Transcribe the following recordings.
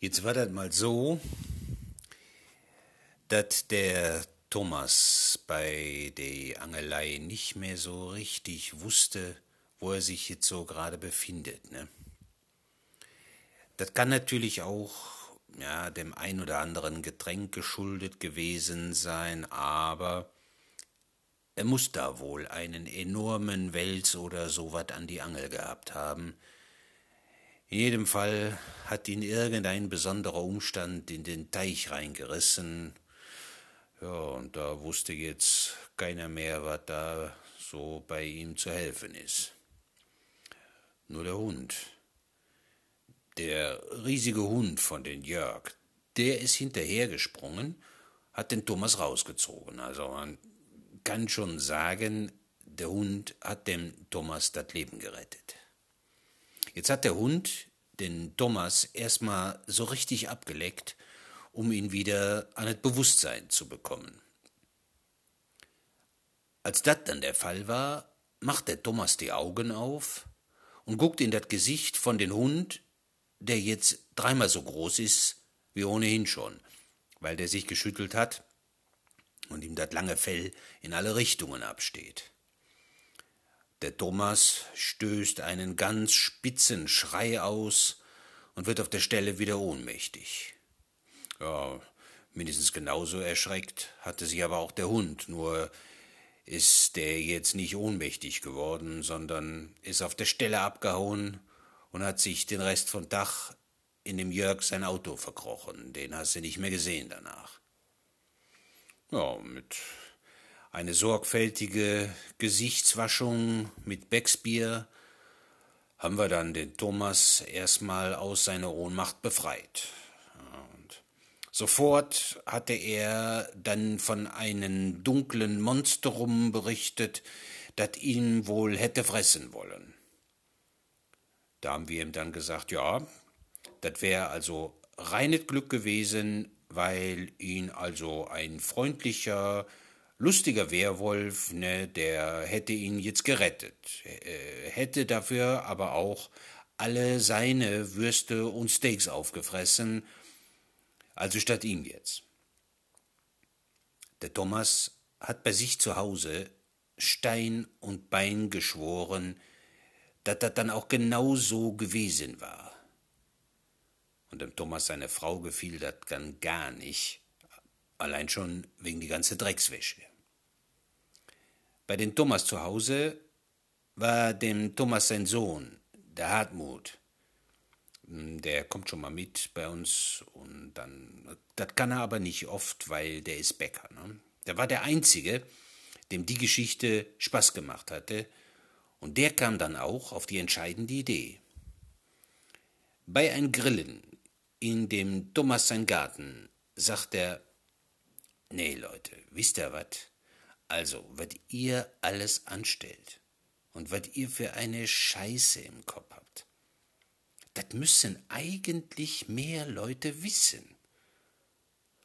Jetzt war das mal so, dass der Thomas bei der Angelei nicht mehr so richtig wusste, wo er sich jetzt so gerade befindet. Ne? Das kann natürlich auch ja, dem ein oder anderen Getränk geschuldet gewesen sein, aber er muss da wohl einen enormen Wels oder sowas an die Angel gehabt haben, in jedem Fall hat ihn irgendein besonderer Umstand in den Teich reingerissen. Ja, und da wusste jetzt keiner mehr, was da so bei ihm zu helfen ist. Nur der Hund. Der riesige Hund von den Jörg, der ist hinterhergesprungen, hat den Thomas rausgezogen. Also man kann schon sagen, der Hund hat dem Thomas das Leben gerettet. Jetzt hat der Hund den Thomas erstmal so richtig abgeleckt, um ihn wieder an das Bewusstsein zu bekommen. Als das dann der Fall war, macht der Thomas die Augen auf und guckt in das Gesicht von dem Hund, der jetzt dreimal so groß ist wie ohnehin schon, weil der sich geschüttelt hat und ihm das lange Fell in alle Richtungen absteht. Der Thomas stößt einen ganz spitzen Schrei aus und wird auf der Stelle wieder ohnmächtig. Ja, mindestens genauso erschreckt hatte sich aber auch der Hund, nur ist der jetzt nicht ohnmächtig geworden, sondern ist auf der Stelle abgehauen und hat sich den Rest von Tag in dem Jörg sein Auto verkrochen. Den hast du nicht mehr gesehen danach. Ja, mit eine sorgfältige Gesichtswaschung mit Becksbier haben wir dann den Thomas erstmal aus seiner Ohnmacht befreit. Und sofort hatte er dann von einem dunklen Monstrum berichtet, das ihn wohl hätte fressen wollen. Da haben wir ihm dann gesagt, ja, das wäre also reines Glück gewesen, weil ihn also ein freundlicher, lustiger Werwolf, ne, der hätte ihn jetzt gerettet, äh, hätte dafür aber auch alle seine Würste und Steaks aufgefressen, also statt ihm jetzt. Der Thomas hat bei sich zu Hause Stein und Bein geschworen, dass das dann auch genau so gewesen war. Und dem Thomas seine Frau gefiel das dann gar nicht, allein schon wegen die ganze Dreckswäsche. Bei den Thomas zu Hause war dem Thomas sein Sohn, der Hartmut. Hm, der kommt schon mal mit bei uns und dann, das kann er aber nicht oft, weil der ist Bäcker. Ne? Der war der Einzige, dem die Geschichte Spaß gemacht hatte und der kam dann auch auf die entscheidende Idee. Bei ein Grillen in dem Thomas sein Garten sagt er, nee Leute, wisst ihr was? Also, was ihr alles anstellt und was ihr für eine Scheiße im Kopf habt, das müssen eigentlich mehr Leute wissen.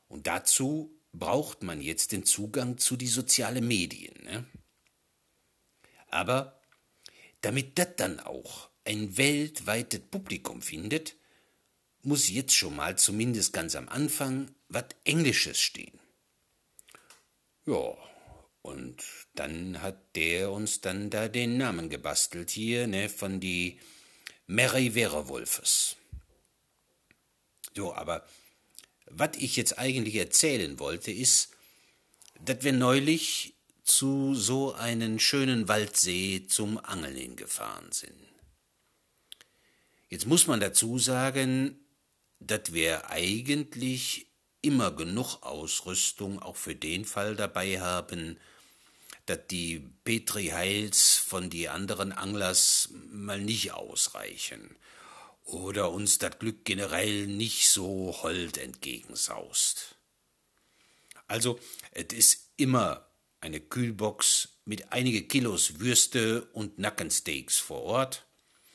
Und dazu braucht man jetzt den Zugang zu die sozialen Medien. Ne? Aber damit das dann auch ein weltweites Publikum findet, muss jetzt schon mal zumindest ganz am Anfang was Englisches stehen. Ja, und dann hat der uns dann da den Namen gebastelt hier, ne, von die Mary Werewolfes. So, aber was ich jetzt eigentlich erzählen wollte, ist, dass wir neulich zu so einen schönen Waldsee zum Angeln hingefahren sind. Jetzt muss man dazu sagen, dass wir eigentlich immer genug Ausrüstung auch für den Fall dabei haben, dass die Petri Heils von die anderen Anglers mal nicht ausreichen oder uns das Glück generell nicht so hold entgegensaust. Also, es ist immer eine Kühlbox mit einige Kilos Würste und Nackensteaks vor Ort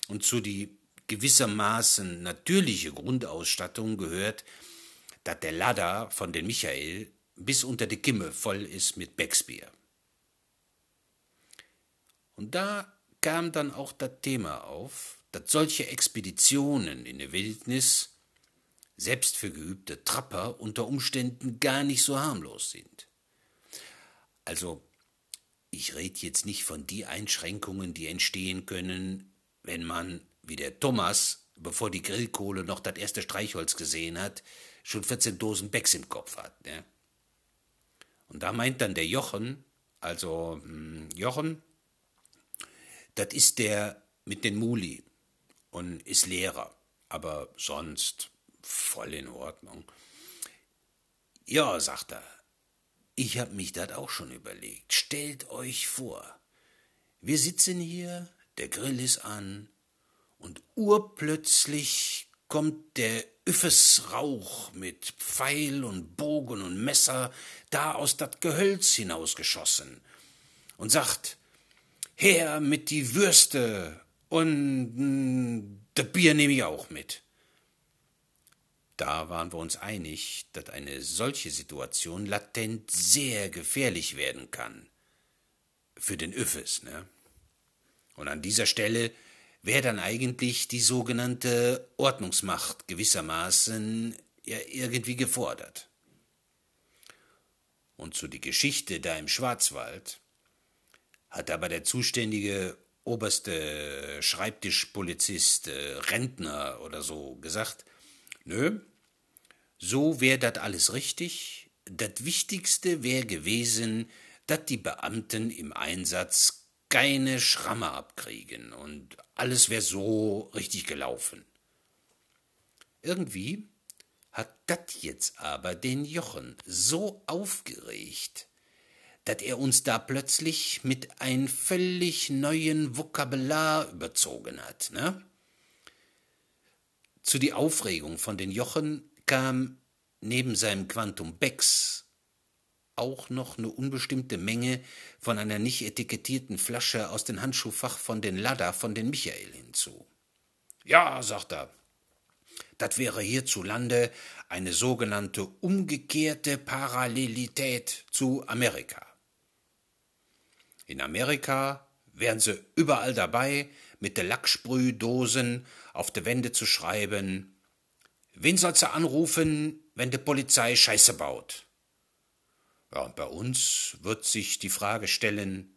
und zu die gewissermaßen natürliche Grundausstattung gehört, dass der Ladder von den Michael bis unter die Kimme voll ist mit Becksbier. Und da kam dann auch das Thema auf, dass solche Expeditionen in der Wildnis selbst für geübte Trapper unter Umständen gar nicht so harmlos sind. Also, ich rede jetzt nicht von die Einschränkungen, die entstehen können, wenn man, wie der Thomas, bevor die Grillkohle noch das erste Streichholz gesehen hat, schon 14 Dosen Becks im Kopf hat. Ne? Und da meint dann der Jochen, also hm, Jochen, das ist der mit den Muli und ist Lehrer, aber sonst voll in Ordnung. Ja, sagt er, ich hab mich das auch schon überlegt. Stellt euch vor, wir sitzen hier, der Grill ist an, und urplötzlich kommt der Üffes Rauch mit Pfeil und Bogen und Messer da aus dat Gehölz hinausgeschossen und sagt, her mit die Würste und mm, das Bier nehme ich auch mit. Da waren wir uns einig, dass eine solche Situation latent sehr gefährlich werden kann. Für den Üffes, ne? Und an dieser Stelle wäre dann eigentlich die sogenannte Ordnungsmacht gewissermaßen ja irgendwie gefordert. Und zu die Geschichte da im Schwarzwald hat aber der zuständige oberste Schreibtischpolizist, äh, Rentner oder so gesagt, nö, so wär dat alles richtig. Dat Wichtigste wär gewesen, dat die Beamten im Einsatz keine Schramme abkriegen und alles wär so richtig gelaufen. Irgendwie hat dat jetzt aber den Jochen so aufgeregt, dat er uns da plötzlich mit ein völlig neuen Vokabular überzogen hat, ne? Zu die Aufregung von den Jochen kam neben seinem Quantum Becks auch noch eine unbestimmte Menge von einer nicht etikettierten Flasche aus dem Handschuhfach von den Lada von den Michael hinzu. Ja, sagt er, das wäre hierzulande eine sogenannte umgekehrte Parallelität zu Amerika. In Amerika wären sie überall dabei, mit de Lacksprühdosen auf de Wände zu schreiben, wen sollst du anrufen, wenn de Polizei Scheiße baut? Ja, und bei uns wird sich die Frage stellen,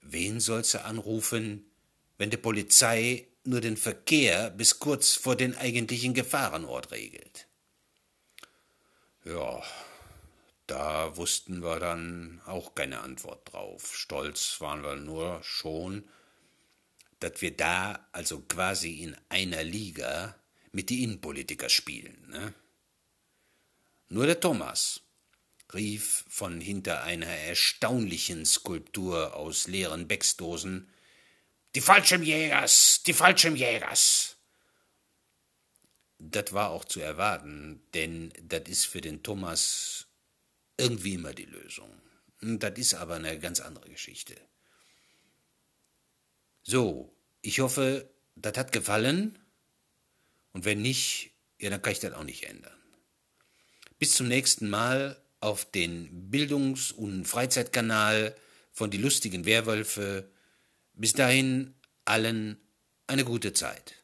wen sollst du anrufen, wenn de Polizei nur den Verkehr bis kurz vor den eigentlichen Gefahrenort regelt? Ja, da wussten wir dann auch keine Antwort drauf. Stolz waren wir nur schon, dass wir da also quasi in einer Liga mit die Innenpolitiker spielen. Ne? Nur der Thomas rief von hinter einer erstaunlichen Skulptur aus leeren Becksdosen Die Fallschirmjägers, die Fallschirmjägers. Das war auch zu erwarten, denn das ist für den Thomas irgendwie immer die Lösung. Das ist aber eine ganz andere Geschichte. So, ich hoffe, das hat gefallen. Und wenn nicht, ja, dann kann ich das auch nicht ändern. Bis zum nächsten Mal auf den Bildungs- und Freizeitkanal von Die lustigen Werwölfe. Bis dahin allen eine gute Zeit.